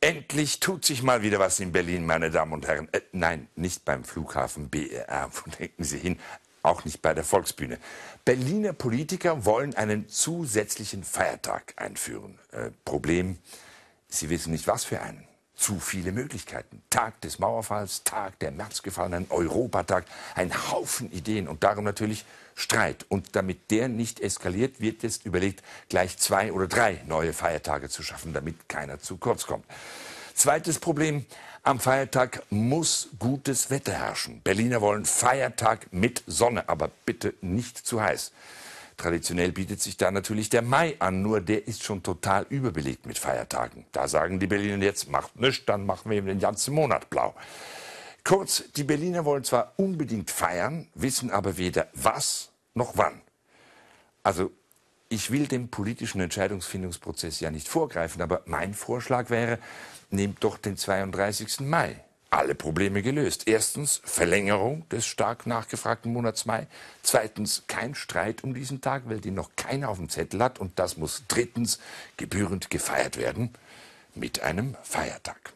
Endlich tut sich mal wieder was in Berlin, meine Damen und Herren. Äh, nein, nicht beim Flughafen BER, wo denken Sie hin? Auch nicht bei der Volksbühne. Berliner Politiker wollen einen zusätzlichen Feiertag einführen. Äh, Problem, sie wissen nicht, was für einen. Zu viele Möglichkeiten. Tag des Mauerfalls, Tag der Märzgefallenen, Europatag, ein Haufen Ideen und darum natürlich Streit. Und damit der nicht eskaliert, wird jetzt überlegt, gleich zwei oder drei neue Feiertage zu schaffen, damit keiner zu kurz kommt. Zweites Problem, am Feiertag muss gutes Wetter herrschen. Berliner wollen Feiertag mit Sonne, aber bitte nicht zu heiß. Traditionell bietet sich da natürlich der Mai an, nur der ist schon total überbelegt mit Feiertagen. Da sagen die Berliner jetzt, macht nichts, dann machen wir eben den ganzen Monat blau. Kurz, die Berliner wollen zwar unbedingt feiern, wissen aber weder was noch wann. Also ich will dem politischen Entscheidungsfindungsprozess ja nicht vorgreifen, aber mein Vorschlag wäre, nehmt doch den 32. Mai alle Probleme gelöst. Erstens Verlängerung des stark nachgefragten Monats Mai. Zweitens kein Streit um diesen Tag, weil den noch keiner auf dem Zettel hat. Und das muss drittens gebührend gefeiert werden mit einem Feiertag.